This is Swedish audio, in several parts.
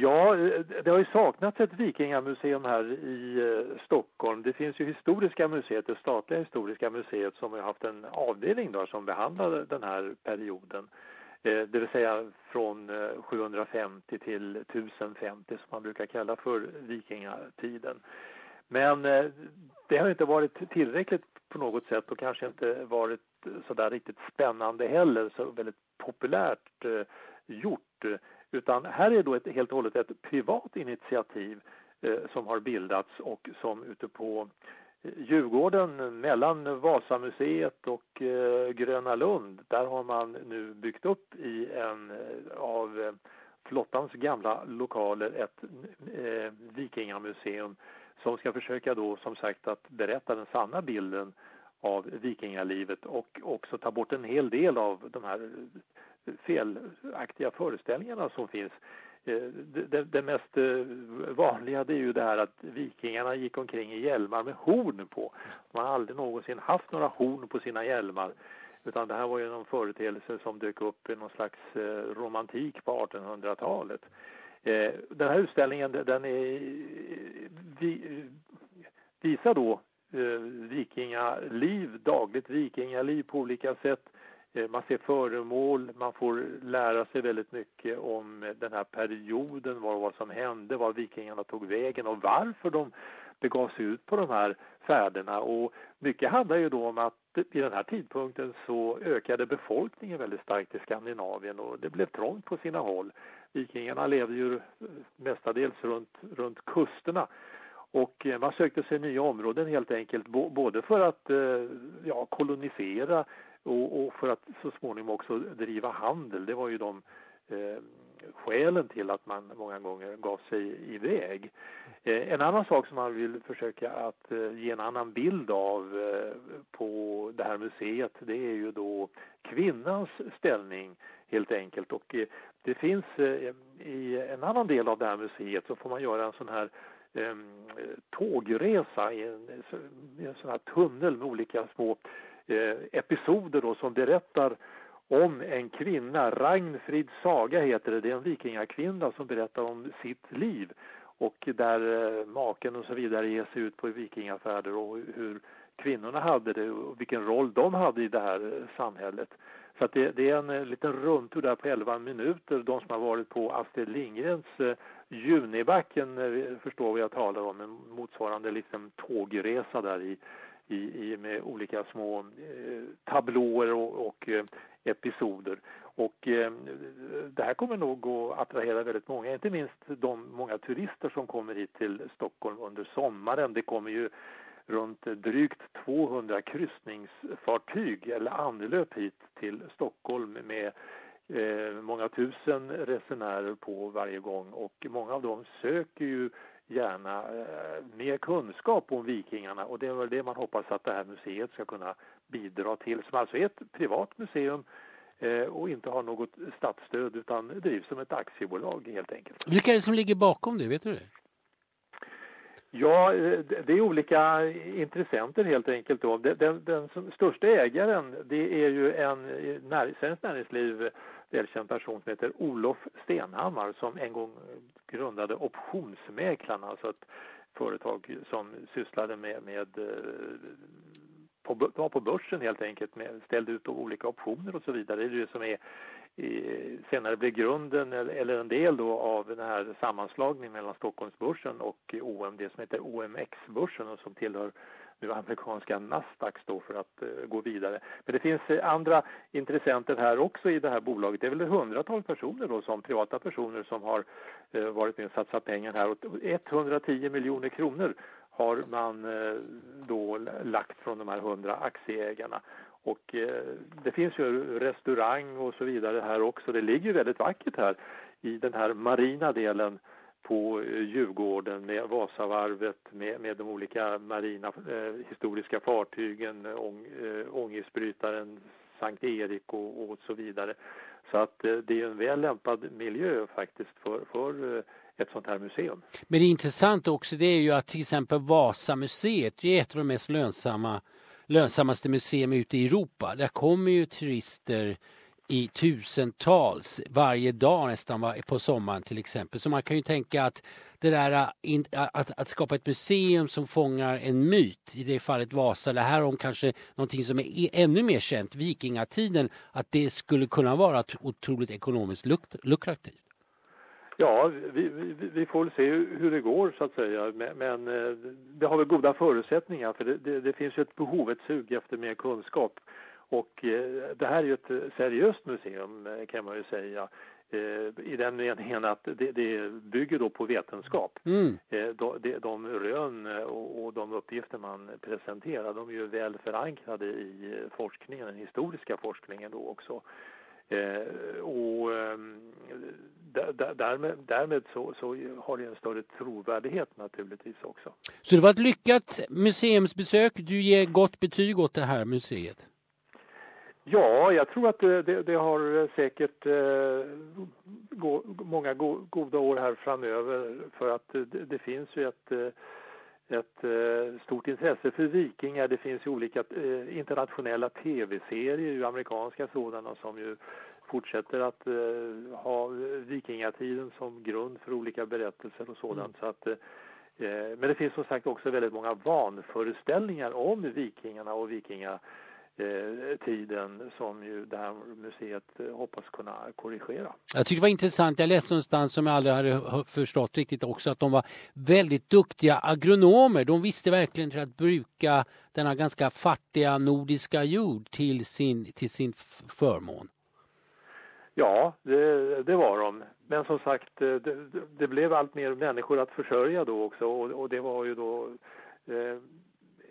Ja, eh, det har ju saknats ett vikingamuseum här i eh, Stockholm. Det finns ju Historiska museet, det statliga Historiska museet som har haft en avdelning då som behandlar den här perioden. Eh, det vill säga från 750 till 1050 som man brukar kalla för vikingatiden. Men det har inte varit tillräckligt på något sätt och kanske inte varit så där riktigt spännande heller, så väldigt populärt gjort. Utan här är då ett, helt och hållet ett privat initiativ eh, som har bildats och som ute på eh, Djurgården mellan Vasamuseet och eh, Gröna Lund, där har man nu byggt upp i en eh, av eh, flottans gamla lokaler ett eh, vikingamuseum som ska försöka då som sagt att berätta den sanna bilden av vikingalivet och också ta bort en hel del av de här felaktiga föreställningarna som finns. Eh, det, det, mest eh, vanliga det är ju det här att vikingarna gick omkring i hjälmar med horn på. Man har aldrig någonsin haft några horn på sina hjälmar. Utan det här var ju någon företeelse som dök upp i någon slags eh, romantik på 1800-talet. Den här utställningen den är, visar då vikingaliv, dagligt vikingaliv på olika sätt Eh, man ser föremål, man får lära sig väldigt mycket om eh, den här perioden, vad, vad som hände, var vikingarna tog vägen och varför de begav sig ut på de här färderna. Och mycket handlar ju då om att eh, vid den här tidpunkten så ökade befolkningen väldigt starkt i Skandinavien och det blev trångt på sina håll. Vikingarna levde ju mestadels runt, runt kusterna och man sökte sig nya områden helt enkelt, både för att ja, kolonisera och, och, för att så småningom också driva handel. Det var ju de eh, skälen till att man många gånger gav sig iväg. Eh, en annan sak som man vill försöka att eh, ge en annan bild av eh, på det här museet det är ju då kvinnans ställning helt enkelt och eh, det finns eh, i en annan del av det här museet så får man göra en sån här eh, tågresa i en, i en sån här tunnel med olika små Eh, episoder då som berättar om en kvinna, Ragnfrid saga heter det, det är en vikingakvinna som berättar om sitt liv och där eh, maken och så vidare ger sig ut på vikingafärder och hur kvinnorna hade det och vilken roll de hade i det här eh, samhället. Så att det, det är en, eh, liten rundtur där på 11 minuter, de som har varit på Astrid Lindgrens eh, Junibacken eh, förstår vad jag talar om, en motsvarande liksom tågresa där i i, i med olika små eh, tablåer och, och eh, episoder. Och eh, det här kommer nog att attrahera väldigt många, inte minst de många turister som kommer hit till Stockholm under sommaren. Det kommer ju runt drygt 200 kryssningsfartyg eller anlöp hit till Stockholm med eh, många tusen resenärer på varje gång och många av dem söker ju gärna eh, mer kunskap om vikingarna och det är väl det man hoppas att det här museet ska kunna bidra till som alltså är ett privat museum eh, och inte har något statsstöd utan drivs som ett aktiebolag helt enkelt. Vilka är det som ligger bakom det, vet du det? Ja, eh, det är olika intressenter helt enkelt. Då. Den, den, den största ägaren det är ju en eh, när, Svenskt Näringsliv välkänd person som heter Olof Stenhammar som en gång grundade Optionsmäklarna, alltså ett företag som sysslade med, med eh, på, var på börsen helt enkelt, med, ställde ut olika optioner och så vidare. Det är det som är senare blev grunden eller en del då av den här sammanslagningen mellan Stockholmsbörsen och OM, det som heter OMX-börsen och som tillhör nu amerikanska Nasdaq då för att uh, gå vidare. Men det finns uh, andra intressenter här också i det här bolaget. Det är väl ett hundratal personer då som privata personer som har uh, varit med och satsat pengar här och 110 miljoner kronor har man då lagt från de här 100 aktieägarna. Och eh, det finns ju restaurang och så vidare här också. Det ligger väldigt vackert här i den här marina delen på eh, Djurgården med Vasavarvet, med, med de olika marina eh, historiska fartygen, ång, eh, ångisbrytaren Sankt Erik och, och så vidare. Så att eh, det är en väl lämpad miljö faktiskt för, för eh, ett sånt här museum. Men det intressanta också det är ju att till exempel Vasamuseet är ett av de mest lönsamma, lönsammaste museum ute i Europa. Där kommer ju turister i tusentals varje dag nästan på sommaren till exempel. Så man kan ju tänka att det där äh, äh, att, att skapa ett museum som fångar en myt, i det fallet Vasa, eller här om kanske någonting som är e- ännu mer känt, vikingatiden, att det skulle kunna vara otroligt ekonomiskt luk lukrativt. Ja, vi, vi, vi, får se hur det går så att säga. Men, men eh, det har väl goda förutsättningar för det, det, det, finns ju ett behov, ett sug efter mer kunskap. Och eh, det här är ju ett seriöst museum eh, kan man ju säga. I den meningen att det, det bygger då på vetenskap. Mm. De, de rön och de uppgifter man presenterar de är ju väl förankrade i forskningen, den historiska forskningen då också. Och ehm, därmed, därmed så, så, har det en större trovärdighet naturligtvis också. Så det var ett lyckat museumsbesök. Du ger gott betyg åt det här museet? Ja, jag tror att det, det, det har säkert eh, gå, många go, goda år här framöver för att det, det finns ju ett, eh, ett eh, stort intresse för vikingar. Det finns ju olika eh, internationella tv-serier, amerikanska sådana som ju fortsätter att eh, ha vikingatiden som grund för olika berättelser och sådant. Mm. Så att, eh, eh, men det finns som sagt också väldigt många vanföreställningar om vikingarna och vikingatiden som ju det här museet eh, hoppas kunna korrigera. Jag tycker det var intressant, jag läste någonstans som jag aldrig hade förstått riktigt också att de var väldigt duktiga agronomer. De visste verkligen att bruka denna ganska fattiga nordiska jord till sin, till sin förmån. Ja, det, det, var de. Men som sagt, eh, det, det, blev allt mer människor att försörja då också och, och det var ju då eh,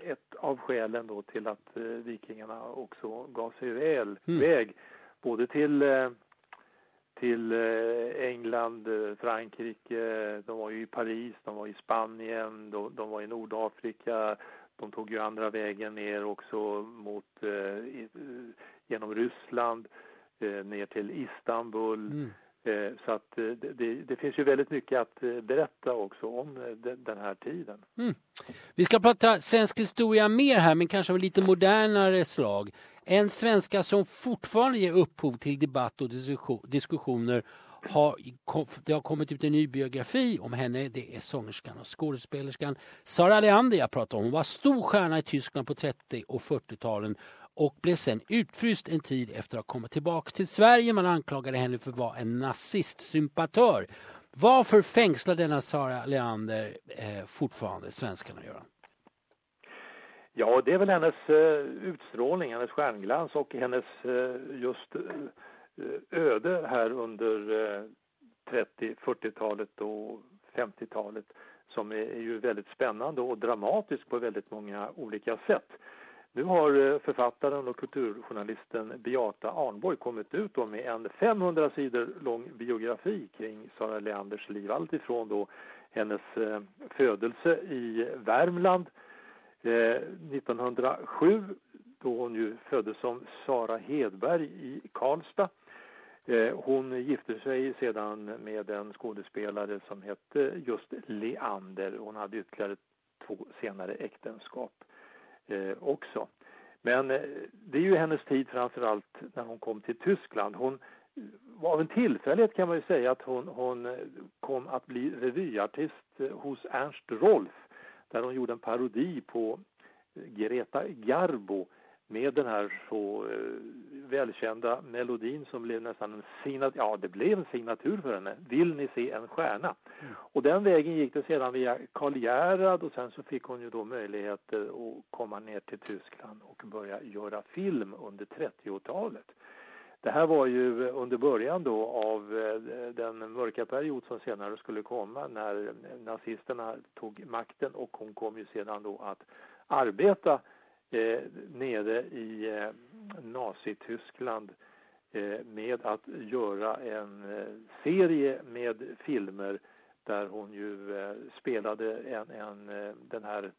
ett av skälen då till att eh, vikingarna också gav sig väl, mm. väg både till eh, till eh, England, Frankrike, de var ju i Paris, de var i Spanien, de, de var i Nordafrika, de tog ju andra vägen ner också mot genom Ryssland ner till Istanbul. Mm. Eh, så att eh, det, det, finns ju väldigt mycket att berätta också om den här tiden. Mm. Vi ska prata svensk historia mer här, men kanske av lite modernare slag. En svenska som fortfarande ger upphov till debatt och diskussioner har, det har kommit ut en ny biografi om henne. Det är sångerskan och skådespelerskan Sara Leander jag pratar om. Hon var stor stjärna i Tyskland på 30 och 40-talen och blev sen utfryst en tid efter att ha kommit tillbaka till Sverige. Man anklagade henne för att vara en nazistsympatör. Varför fängslar denna Sara Leander eh, fortfarande svenskarna, Göran? Ja, det är väl hennes eh, utstrålning, hennes stjärnglans och hennes eh, just eh, öde här under eh, 30, 40-talet och 50-talet som är, är ju väldigt spännande och dramatisk på väldigt många olika sätt. Nu har eh, författaren och kulturjournalisten Beata Arnborg kommit ut med en 500 sidor lång biografi kring Sara Leanders liv. Alltifrån då hennes eh, födelse i Värmland eh, 1907 då hon ju föddes som Sara Hedberg i Karlstad. Hon gifte sig sedan med en skådespelare som hette just Leander. Hon hade ytterligare två senare äktenskap eh, också. Men eh, det är ju hennes tid framförallt när hon kom till Tyskland. Hon eh, av en tillfällighet kan man ju säga att hon, hon eh, kom att bli revyartist eh, hos Ernst Rolf där hon gjorde en parodi på Greta Garbo med den här så eh, välkända melodin som blev nästan en signatur, ja det blev en signatur för henne, Vill ni se en stjärna? Mm. Och den vägen gick det sedan via Karl Gerhard och sen så fick hon ju då möjligheter att komma ner till Tyskland och börja göra film under 30-talet. Det här var ju under början då av eh, den mörka period som senare skulle komma när nazisterna tog makten och hon kom ju sedan då att arbeta eh, nere i eh, Nazityskland eh, med att göra en eh, serie med filmer där hon ju eh, spelade en, en, eh, den här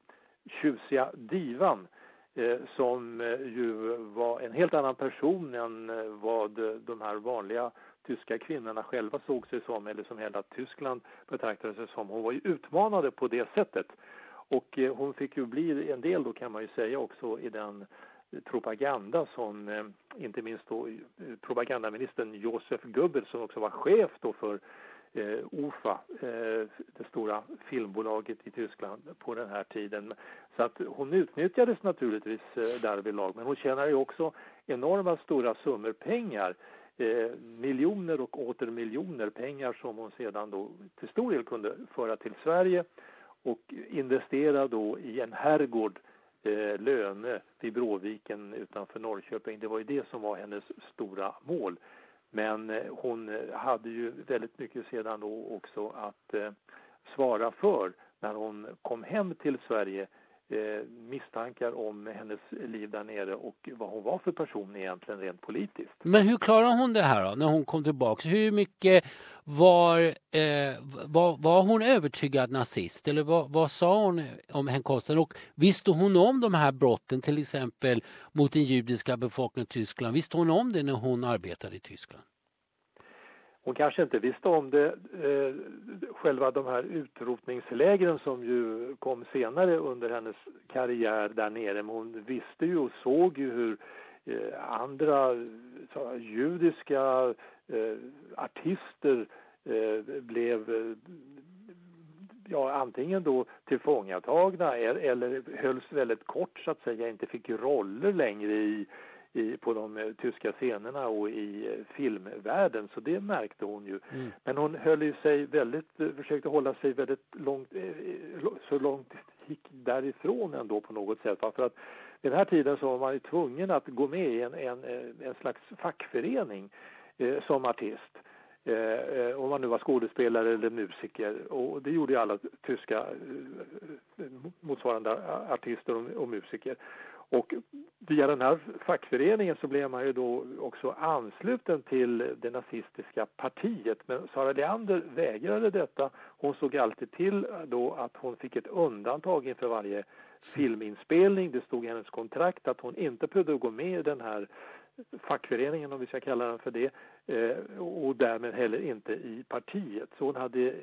tjusiga divan eh, som eh, ju var en helt annan person än eh, vad de här vanliga tyska kvinnorna själva såg sig som eller som hela Tyskland betraktade sig som. Hon var ju utmanade på det sättet och eh, hon fick ju bli en del då kan man ju säga också i den propaganda som eh, inte minst då eh, propagandaministern Josef Goebbels som också var chef då för eh, OFA, eh, det stora filmbolaget i Tyskland på den här tiden. Så att hon utnyttjades naturligtvis eh, därvidlag men hon tjänar ju också enorma stora summor pengar eh, miljoner och åter miljoner pengar som hon sedan då till stor del kunde föra till Sverige och investera då i en herrgård eh, Löne vid Bråviken utanför Norrköping. Det var ju det som var hennes stora mål. Men eh, hon eh, hade ju väldigt mycket sedan då också att eh, svara för när hon kom hem till Sverige eh, misstankar om hennes liv där nere och vad hon var för person egentligen rent politiskt. Men hur klarade hon det här då, när hon kom tillbaka? Hur mycket var, eh, var, var hon övertygad nazist eller vad, vad sa hon om hemkomsten? Och visste hon om de här brotten till exempel mot den judiska befolkningen i Tyskland? Visste hon om det när hon arbetade i Tyskland? Hon kanske inte visste om det, eh, själva de här utrotningslägren som ju kom senare under hennes karriär där nere. Men hon visste ju och såg ju hur eh, andra så, judiska eh, artister eh, blev eh, ja, antingen då tillfångatagna e-, eller hölls väldigt kort så att säga, inte fick roller längre i i, på de eh, tyska scenerna och i eh, filmvärlden så det märkte hon ju. Mm. Men hon höll ju sig väldigt, eh, försökte hålla sig väldigt långt, så långt gick därifrån ändå på något sätt. För att den här tiden så var man ju tvungen att gå med i en, en, en slags fackförening eh, som artist. Eh, om man nu var skådespelare eller musiker och det gjorde ju alla tyska eh, motsvarande artister och, och musiker. Och via den här fackföreningen så blev man ju då också ansluten till det nazistiska partiet. Men Sara Leander vägrade detta. Hon såg alltid till då att hon fick ett undantag inför varje filminspelning. Det stod i hennes kontrakt att hon inte behövde gå med i den här fackföreningen om vi ska kalla den för det eh, och därmed heller inte i partiet. Så hon hade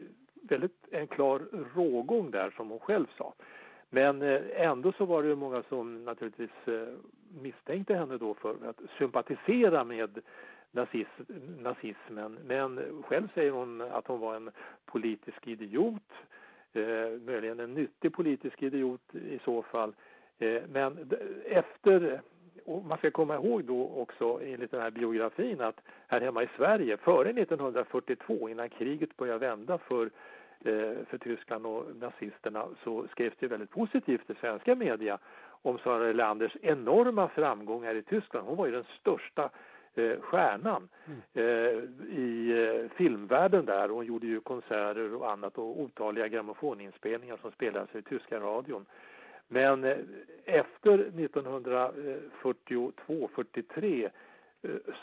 väldigt en klar rågång där som hon själv sa. Men eh, ändå så var det många som naturligtvis eh, misstänkte henne då för att sympatisera med nazismen. Men själv säger hon att hon var en politisk idiot, eh, möjligen en nyttig politisk idiot i så fall. Men efter, och man ska komma ihåg då också enligt den här biografin att här hemma i Sverige före 1942 innan kriget började vända för för Tyskland och nazisterna så skrevs det väldigt positivt i svenska media om Sara Erlanders enorma framgångar i Tyskland. Hon var ju den största eh, stjärnan mm. eh, i eh, filmvärlden där. Hon gjorde ju konserter och annat och otaliga grammofoninspelningar som spelades i tyska radion. Men eh, efter 1942-43 eh,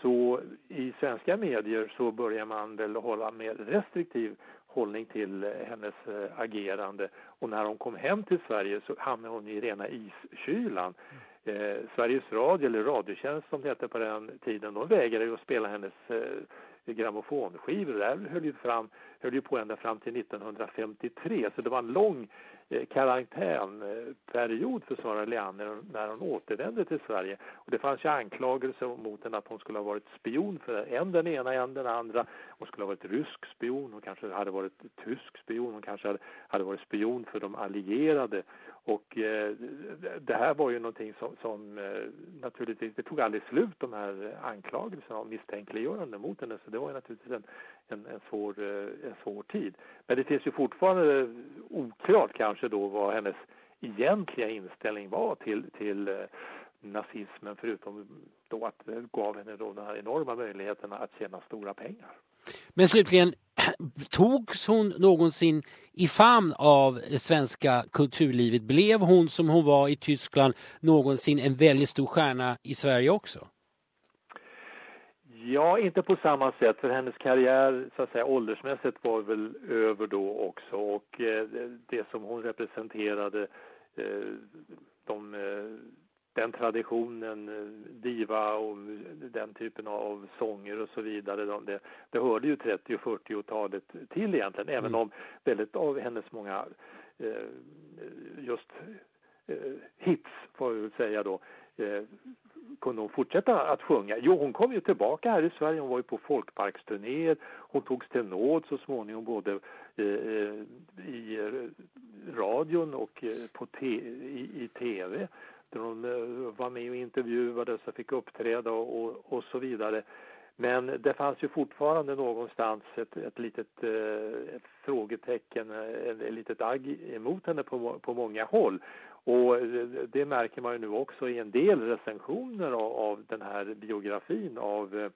så i svenska medier så börjar man väl hålla mer restriktiv hållning till hennes eh, agerande. Och när hon kom hem till Sverige så hamnade hon i rena iskylan. Eh, Sveriges Radio, eller Radiotjänst som det hette på den tiden, de vägrade ju att spela hennes eh, grammofonskivor. Det höll ju, fram, höll ju på ända fram till 1953, så det var en lång Eh, karantänperiod eh, för Sara Leander när hon återvände till Sverige. Och det fanns ju anklagelser mot henne att hon skulle ha varit spion för en den ena, en den andra. Hon skulle ha varit rysk spion, hon kanske hade varit tysk spion, hon kanske hade, varit spion för de allierade. Och eh, det här var ju någonting som, som eh, naturligtvis, det tog aldrig slut de här anklagelserna om misstänkliggörande mot henne. Så det var ju naturligtvis en, en, en, svår, eh, en svår tid. Men det finns ju fortfarande oklart kanske då vad hennes egentliga inställning var till, till eh, nazismen förutom då att det gav henne då den här enorma möjligheten att tjäna stora pengar. Men slutligen, togs hon någonsin i famn av det svenska kulturlivet? Blev hon som hon var i Tyskland någonsin en väldigt stor stjärna i Sverige också? Ja, inte på samma sätt för hennes karriär så att säga åldersmässigt var väl över då också och eh, det som hon representerade eh, de, eh, den traditionen, eh, diva och den typen av sånger och så vidare, de, det, det hörde ju 30 och 40-talet till egentligen, mm. även om väldigt av hennes många eh, just eh, hits, får vi väl säga då, eh, kunde hon fortsätta att sjunga? Jo, hon kom ju tillbaka här i Sverige. Hon var ju på folkparksturnéer. Hon togs till nåd så småningom både eh, eh i radion och på te i, i tv där hon eh, var med och intervjuades och fick uppträda och, och, och så vidare. Men det fanns ju fortfarande någonstans ett, ett litet eh, ett frågetecken, eh, ett, ett litet agg emot henne på, på många håll. Och eh, det märker man ju nu också i en del recensioner av, av den här biografin av eh,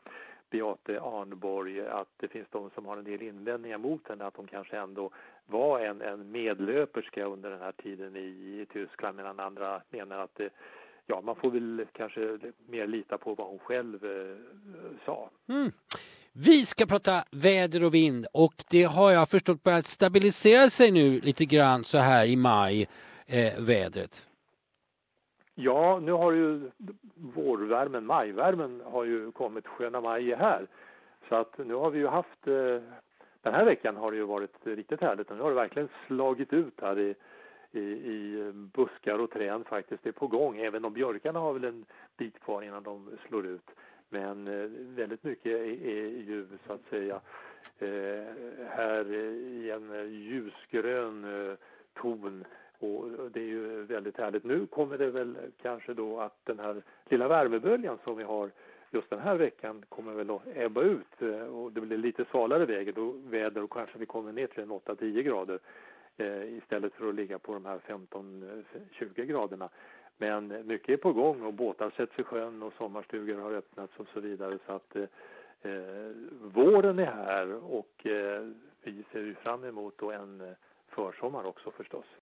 Beate Arnborg att det finns de som har en del invändningar mot henne att hon kanske ändå var en, en medlöperska under den här tiden i, i Tyskland medan andra menar att det ja, man får väl kanske mer lita på vad hon själv eh, sa. Mm. Vi ska prata väder och vind och det har jag förstått börjat stabilisera sig nu lite grann så här i maj, eh, vädret. Ja, nu har ju vårvärmen, majvärmen har ju kommit, sköna maj är här. Så att nu har vi ju haft, eh, den här veckan har det ju varit riktigt härligt nu har det verkligen slagit ut här i i, i buskar och träd faktiskt Det är på gång. Även om björkarna har väl en bit kvar innan de slår ut. Men eh, väldigt mycket är, är ju så att säga eh, här i en ljusgrön eh, ton och det är ju väldigt härligt. Nu kommer det väl kanske då att den här lilla värmeböljan som vi har just den här veckan kommer väl att ebba ut eh, och det blir lite svalare väder och väder och kanske vi kommer ner till en 8-10 grader. Eh, istället för att ligga på de här 15-20 eh, graderna. Men mycket är på gång och båtar sätts i sjön och sommarstugor har öppnats och så vidare så att eh, eh våren är här och eh, vi ser ju fram emot då en försommar också förstås.